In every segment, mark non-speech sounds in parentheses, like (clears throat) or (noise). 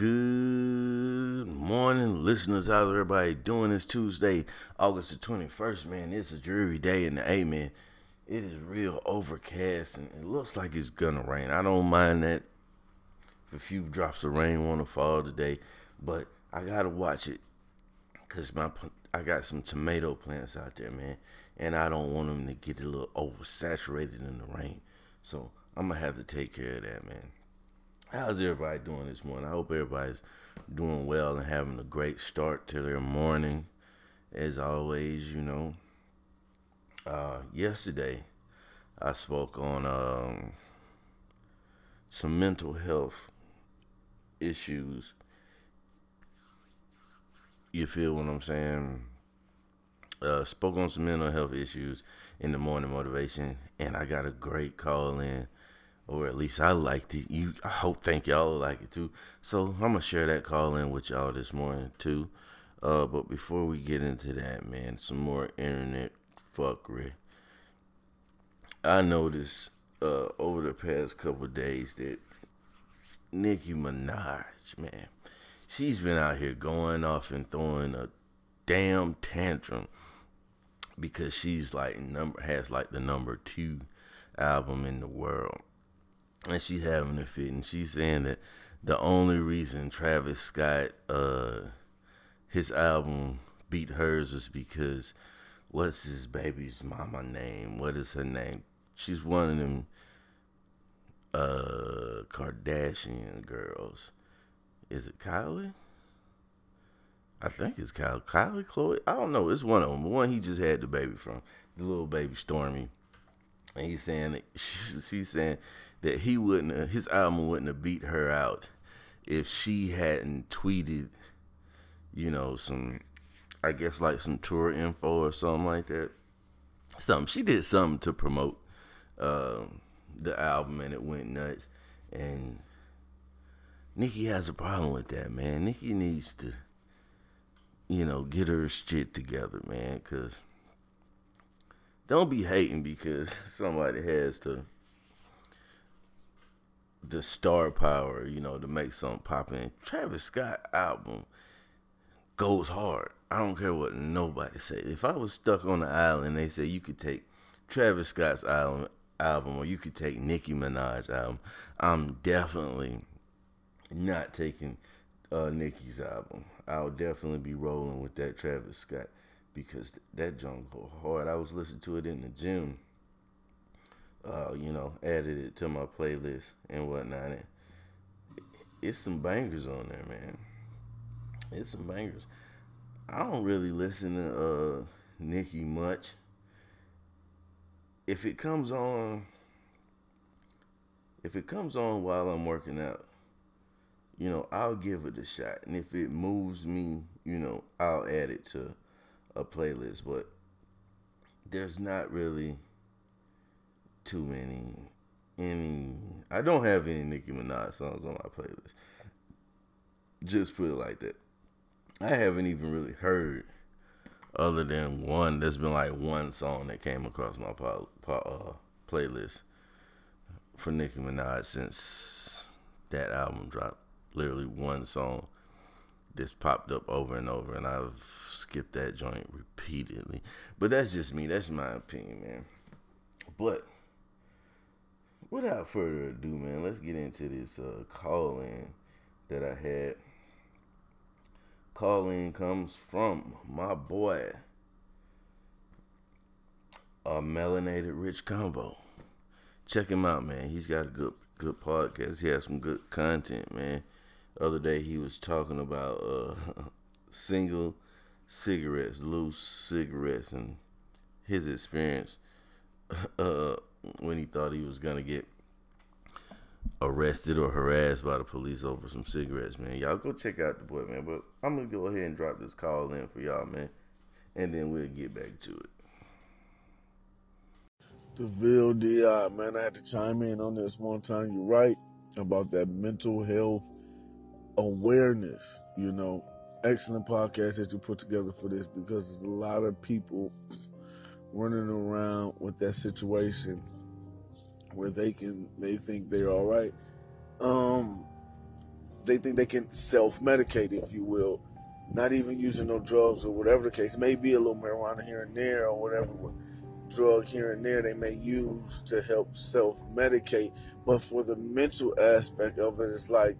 Good morning, listeners. How's everybody doing this Tuesday, August the 21st? Man, it's a dreary day in the A, man. It is real overcast and it looks like it's gonna rain. I don't mind that if a few drops of rain want to fall today, but I gotta watch it because my I got some tomato plants out there, man, and I don't want them to get a little oversaturated in the rain. So I'm gonna have to take care of that, man. How's everybody doing this morning? I hope everybody's doing well and having a great start to their morning. As always, you know. Uh, yesterday, I spoke on um, some mental health issues. You feel what I'm saying? Uh, spoke on some mental health issues in the morning motivation, and I got a great call in or at least I liked it. You, I hope, think y'all like it too. So I'm gonna share that call in with y'all this morning too. Uh, but before we get into that, man, some more internet fuckery. I noticed uh, over the past couple days that Nicki Minaj, man, she's been out here going off and throwing a damn tantrum because she's like number has like the number two album in the world and she's having a fit, and she's saying that the only reason Travis Scott, uh, his album beat hers is because what's his baby's mama name? What is her name? She's one of them uh Kardashian girls. Is it Kylie? I think it's Kylie. Kylie Chloe. I don't know. It's one of them. The one he just had the baby from, the little baby Stormi. And he's saying (laughs) she's saying that he wouldn't have, his album wouldn't have beat her out if she hadn't tweeted, you know, some I guess like some tour info or something like that. Something she did something to promote uh, the album and it went nuts. And Nicki has a problem with that, man. Nicki needs to, you know, get her shit together, man. Cause don't be hating because (laughs) somebody has to the star power, you know, to make something pop in. Travis Scott album goes hard. I don't care what nobody say. If I was stuck on the island, they say you could take Travis Scott's album, album or you could take Nicki Minaj's album. I'm definitely not taking uh, Nicki's album. I'll definitely be rolling with that Travis Scott because that junk hard. I was listening to it in the gym uh, you know, added it to my playlist and whatnot. And it's some bangers on there, man. It's some bangers. I don't really listen to uh, Nicki much. If it comes on, if it comes on while I'm working out, you know, I'll give it a shot. And if it moves me, you know, I'll add it to a playlist. But there's not really too many any I don't have any Nicki Minaj songs on my playlist. Just put it like that. I haven't even really heard other than one. There's been like one song that came across my po- po- uh, playlist for Nicki Minaj since that album dropped. Literally one song that's popped up over and over, and I've skipped that joint repeatedly. But that's just me. That's my opinion, man. But without further ado, man, let's get into this uh, call in that I had. Call in comes from my boy, a melanated rich convo. Check him out, man. He's got a good good podcast. He has some good content, man. other day he was talking about uh, (laughs) single cigarettes, loose cigarettes, and his experience. (laughs) Uh, when he thought he was gonna get arrested or harassed by the police over some cigarettes, man. Y'all go check out the boy, man. But I'm gonna go ahead and drop this call in for y'all, man, and then we'll get back to it. DeVille DI, man, I had to chime in on this one time. You're right about that mental health awareness. You know, excellent podcast that you put together for this because there's a lot of people running around with that situation where they can they think they're all right. Um, they think they can self-medicate, if you will, not even using no drugs or whatever the case. Maybe a little marijuana here and there or whatever drug here and there they may use to help self-medicate. But for the mental aspect of it, it's like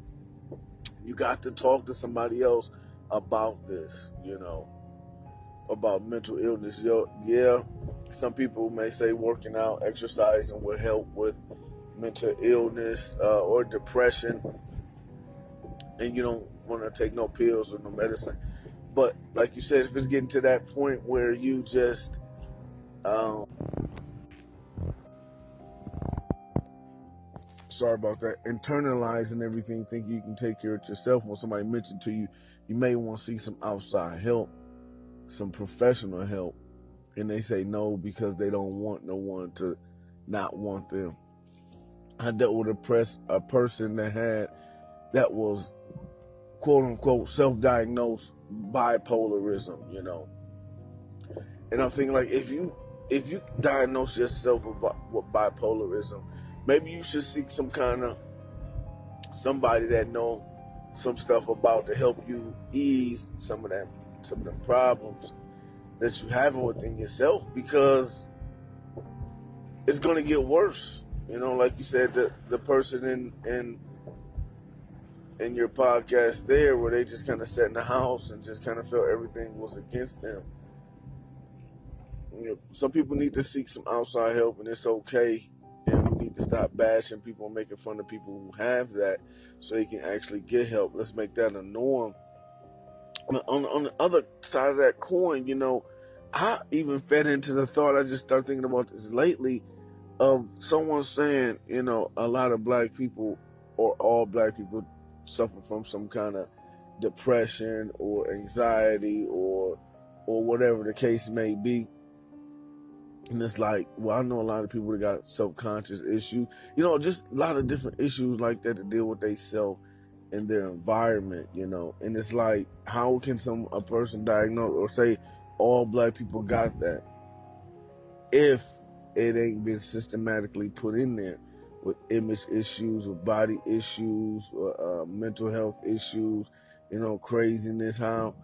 you got to talk to somebody else about this, you know, about mental illness. Yo, yeah, some people may say working out, exercising will help with mental illness uh, or depression, and you don't want to take no pills or no medicine. But like you said, if it's getting to that point where you just um, sorry about that. Internalizing everything, think you can take care of yourself. When somebody mentioned to you, you may want to see some outside help, some professional help, and they say no because they don't want no one to not want them. I dealt with a press a person that had that was quote unquote self-diagnosed bipolarism, you know. And I'm thinking like if you if you diagnose yourself with, with bipolarism, maybe you should seek some kind of somebody that know some stuff about to help you ease some of that some of the problems that you have within yourself because it's going to get worse. You know, like you said, the the person in in in your podcast there, where they just kind of sat in the house and just kind of felt everything was against them. You know, some people need to seek some outside help, and it's okay. And we need to stop bashing people and making fun of people who have that, so they can actually get help. Let's make that a norm. On, on the other side of that coin, you know, I even fed into the thought. I just started thinking about this lately of someone saying, you know, a lot of black people or all black people suffer from some kind of depression or anxiety or or whatever the case may be. And it's like, well, I know a lot of people that got self-conscious issues, you know, just a lot of different issues like that to deal with they self in their environment, you know. And it's like, how can some a person diagnose or say all black people got that if it ain't been systematically put in there with image issues, with body issues, uh, mental health issues, you know, craziness. How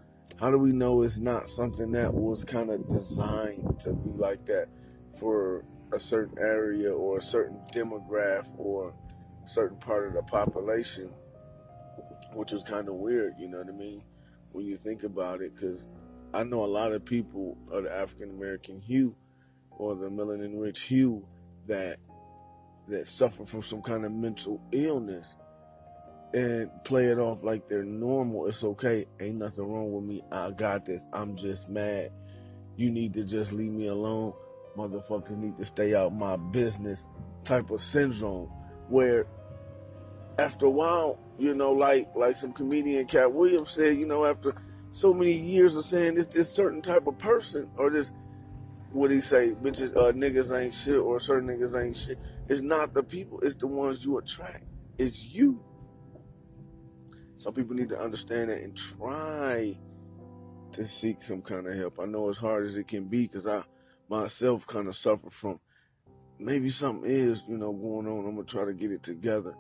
how do we know it's not something that was kind of designed to be like that for a certain area or a certain demographic or certain part of the population, which was kind of weird, you know what I mean, when you think about it, because I know a lot of people of the African American hue or the melanin rich hue that that suffer from some kind of mental illness and play it off like they're normal. It's okay. Ain't nothing wrong with me. I got this. I'm just mad. You need to just leave me alone. Motherfuckers need to stay out my business type of syndrome where after a while, you know, like like some comedian Katt Williams said, you know, after so many years of saying this this certain type of person or this what he say, bitches uh, niggas ain't shit or certain niggas ain't shit. It's not the people, it's the ones you attract. It's you. Some people need to understand that and try to seek some kind of help. I know as hard as it can be because I myself kind of suffer from maybe something is, you know, going on. I'm gonna try to get it together.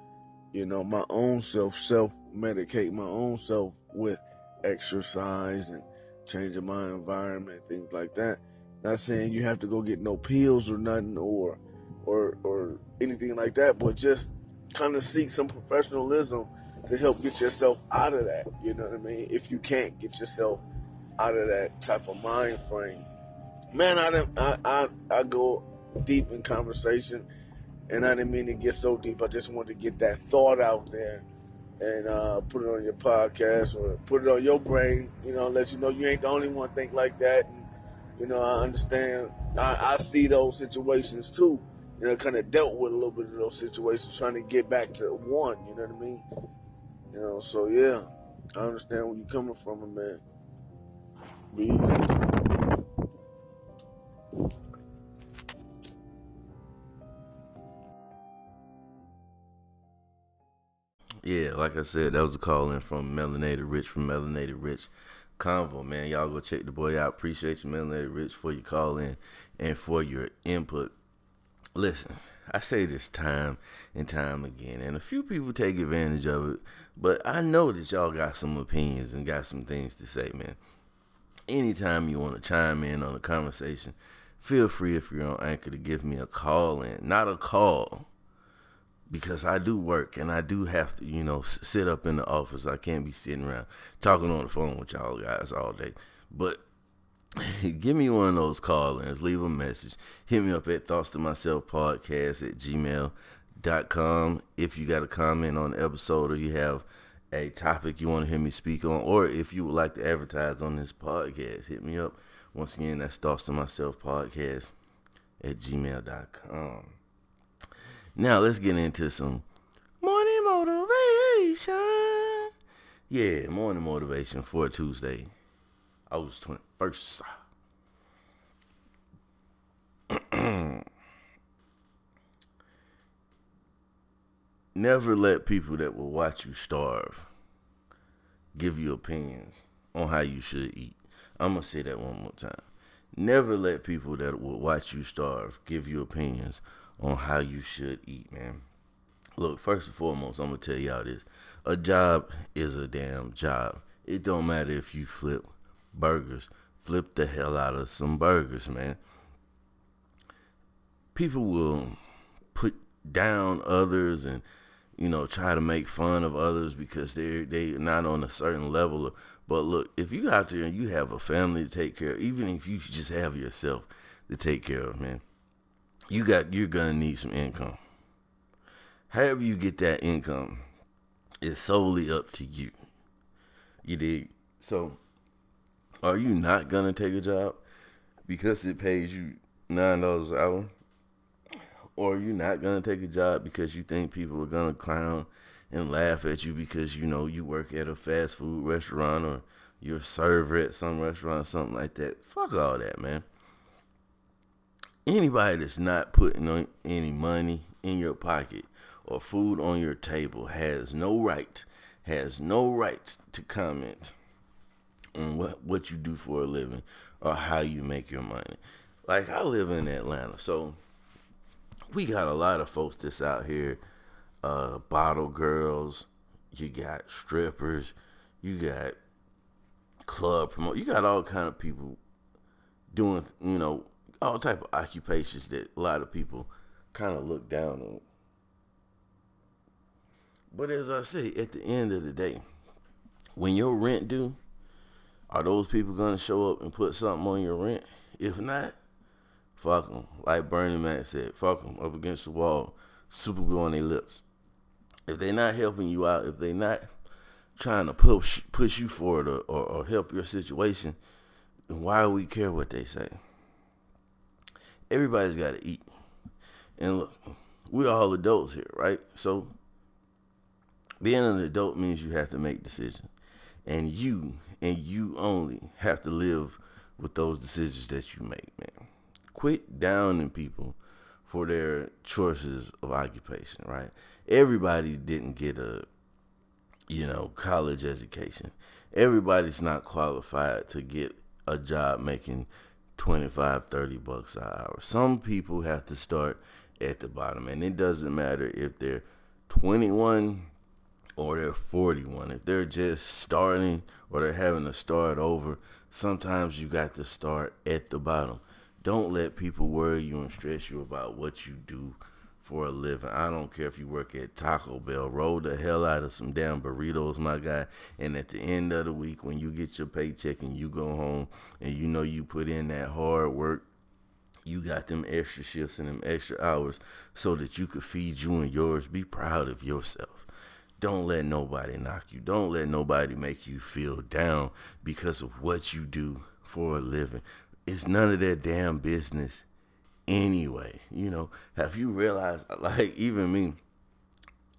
You know, my own self, self medicate my own self with exercise and changing my environment, things like that. Not saying you have to go get no pills or nothing or or or anything like that, but just kind of seek some professionalism to help get yourself out of that. You know what I mean? If you can't get yourself out of that type of mind frame, man, I I, I I go deep in conversation, and I didn't mean to get so deep. I just wanted to get that thought out there and uh, put it on your podcast or put it on your brain. You know, let you know you ain't the only one think like that. And, you know, I understand. I, I see those situations too you know, kind of dealt with a little bit of those situations, trying to get back to one. You know what I mean? You know, so yeah, I understand where you're coming from, man. Be easy. Yeah, like I said, that was a call in from Melanated Rich from Melanated Rich Convo, man. Y'all go check the boy out. Appreciate you, Melanated Rich, for your call in and for your input. Listen, I say this time and time again, and a few people take advantage of it, but I know that y'all got some opinions and got some things to say, man. Anytime you want to chime in on a conversation, feel free if you're on Anchor to give me a call in. Not a call, because I do work and I do have to, you know, sit up in the office. I can't be sitting around talking on the phone with y'all guys all day. But (laughs) give me one of those call ins, leave a message. Hit me up at thoughts to myself podcast at gmail.com. If you got a comment on the episode or you have a topic you want to hear me speak on, or if you would like to advertise on this podcast, hit me up. Once again, that's thoughts to myself podcast at gmail.com. Now let's get into some morning motivation. Yeah, morning motivation for Tuesday, August 21st. (clears throat) Never let people that will watch you starve give you opinions on how you should eat. I'm to say that one more time. Never let people that will watch you starve give you opinions on how you should eat, man. Look, first and foremost, I'm to tell y'all this. A job is a damn job. It don't matter if you flip burgers. Flip the hell out of some burgers, man. People will put down others and you know try to make fun of others because they're they're not on a certain level. But look, if you out there and you have a family to take care of, even if you just have yourself to take care of, man, you got you're gonna need some income. However you get that income is solely up to you. You dig? So are you not gonna take a job because it pays you nine dollars an hour? Or are you not gonna take a job because you think people are gonna clown and laugh at you because you know you work at a fast food restaurant or you're a server at some restaurant or something like that? Fuck all that, man. Anybody that's not putting any money in your pocket or food on your table has no right, has no right to comment on what, what you do for a living or how you make your money. Like I live in Atlanta, so we got a lot of folks that's out here, uh, bottle girls, you got strippers, you got club promote, you got all kind of people doing, you know, all type of occupations that a lot of people kind of look down on. But as I say, at the end of the day, when your rent due, are those people gonna show up and put something on your rent? If not, fuck them. Like Bernie Mac said, fuck them up against the wall, super glue on their lips. If they're not helping you out, if they're not trying to push push you forward or, or, or help your situation, then why do we care what they say? Everybody's got to eat. And look, we're all adults here, right? So being an adult means you have to make decisions. And you and you only have to live with those decisions that you make, man. Quit downing people for their choices of occupation, right? Everybody didn't get a you know, college education. Everybody's not qualified to get a job making 25, 30 bucks an hour. Some people have to start at the bottom, and it doesn't matter if they're 21 or they're 41. If they're just starting or they're having to start over, sometimes you got to start at the bottom. Don't let people worry you and stress you about what you do for a living. I don't care if you work at Taco Bell. Roll the hell out of some damn burritos, my guy. And at the end of the week, when you get your paycheck and you go home and you know you put in that hard work, you got them extra shifts and them extra hours so that you could feed you and yours. Be proud of yourself. Don't let nobody knock you. Don't let nobody make you feel down because of what you do for a living. It's none of their damn business anyway. You know, have you realized, (laughs) like, even me,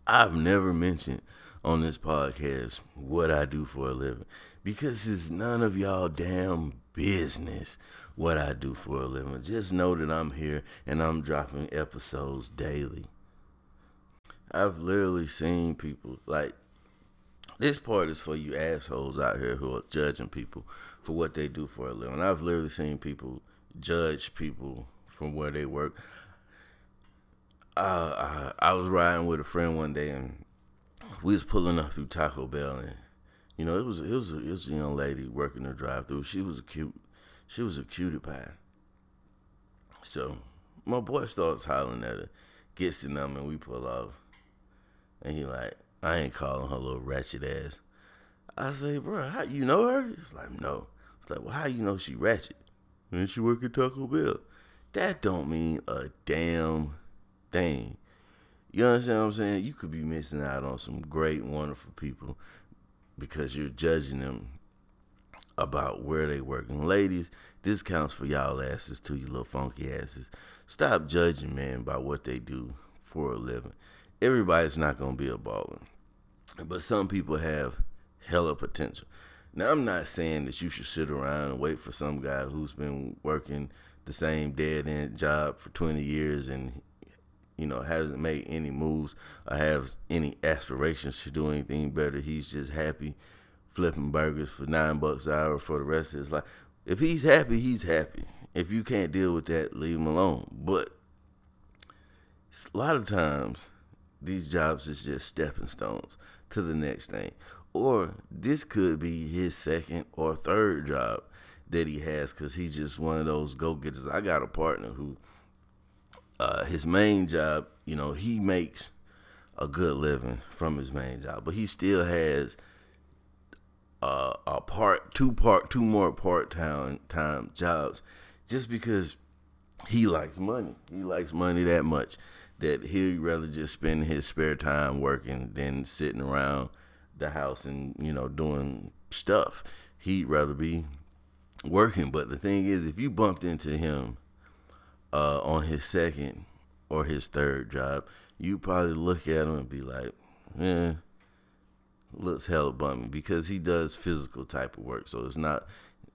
I've never mentioned on this podcast what I do for a living because it's none of y'all damn business what I do for a living. Just know that I'm here and I'm dropping episodes daily. I've literally seen people like this part is for you assholes out here who are judging people for what they do for a living. I've literally seen people judge people from where they work. uh, I, I was riding with a friend one day, and we was pulling up through Taco Bell, and you know it was it was it was a young lady working the drive-through. She was a cute, she was a cutie pie. So my boy starts hollering at her, gets the number, and we pull off, and he like, I ain't calling her a little ratchet ass. I say, bro, how you know her? He's like, no. It's like, well, how you know she ratchet? And she work at Taco Bell. That don't mean a damn thing. You understand what I'm saying? You could be missing out on some great, wonderful people because you're judging them about where they work. And ladies, this counts for y'all asses too, you little funky asses. Stop judging men by what they do for a living. Everybody's not gonna be a baller. But some people have hella potential. Now I'm not saying that you should sit around and wait for some guy who's been working the same dead end job for 20 years and you know hasn't made any moves or has any aspirations to do anything better. He's just happy flipping burgers for nine bucks an hour for the rest of his life. If he's happy, he's happy. If you can't deal with that, leave him alone. But a lot of times, these jobs is just stepping stones to the next thing. Or this could be his second or third job that he has because he's just one of those go getters. I got a partner who, uh, his main job, you know, he makes a good living from his main job, but he still has uh, a part, two part, two more part time time jobs, just because he likes money. He likes money that much that he'd rather just spend his spare time working than sitting around the house and you know doing stuff. He'd rather be working. But the thing is, if you bumped into him uh, on his second or his third job, you probably look at him and be like, "Eh, looks hella bummy," because he does physical type of work. So it's not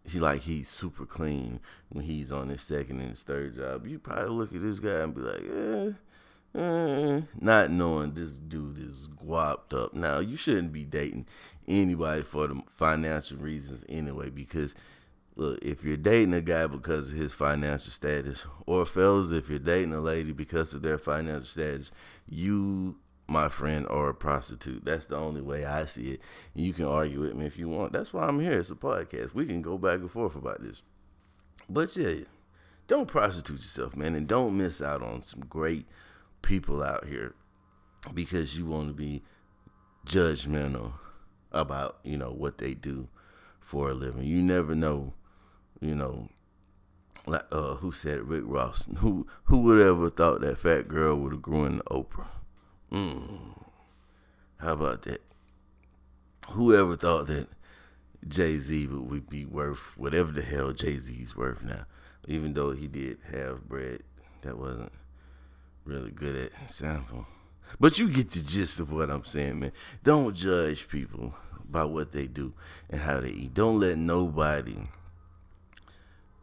he like he's super clean when he's on his second and his third job. You probably look at this guy and be like, "Eh." Not knowing this dude is guapped up. Now you shouldn't be dating anybody for the financial reasons anyway, because look, if you're dating a guy because of his financial status, or fellas, if you're dating a lady because of their financial status, you, my friend, are a prostitute. That's the only way I see it. You can argue with me if you want. That's why I'm here. It's a podcast. We can go back and forth about this. But yeah, don't prostitute yourself, man, and don't miss out on some great people out here because you want to be judgmental about you know what they do for a living. You never know, you know. Like uh, who said Rick Ross? Who who would ever thought that fat girl would have grown Oprah? Mm. How about that? Whoever thought that Jay Z would be worth whatever the hell Jay Z's worth now? Even though he did have bread that wasn't really good at sample. But you get the gist of what I'm saying, man. Don't judge people by what they do and how they eat. Don't let nobody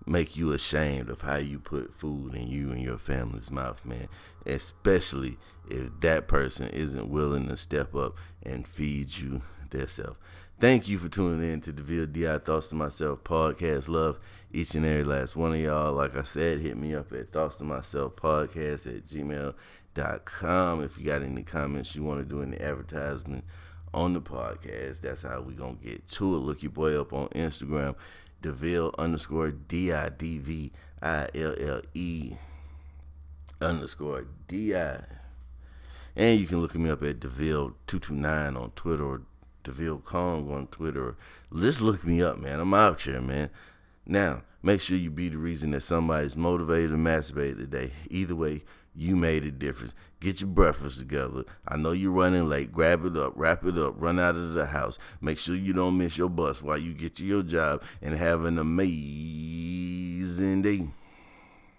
make you ashamed of how you put food in you and your family's mouth, man. Especially if that person isn't willing to step up and feed you themselves. Thank you for tuning in to the VLDI Thoughts to Myself podcast. Love each and every last one of y'all. Like I said, hit me up at Thoughts to Myself podcast at gmail.com. If you got any comments you want to do any advertisement on the podcast, that's how we going to get to it. Look your boy up on Instagram, DeVille underscore D I D V I L L E underscore D I. And you can look me up at DeVille229 on Twitter or DeVille Kong on Twitter. Just look me up, man. I'm out here, man. Now, make sure you be the reason that somebody's motivated to masturbate today. Either way, you made a difference. Get your breakfast together. I know you're running late. Grab it up, wrap it up, run out of the house. Make sure you don't miss your bus while you get to your job and have an amazing day.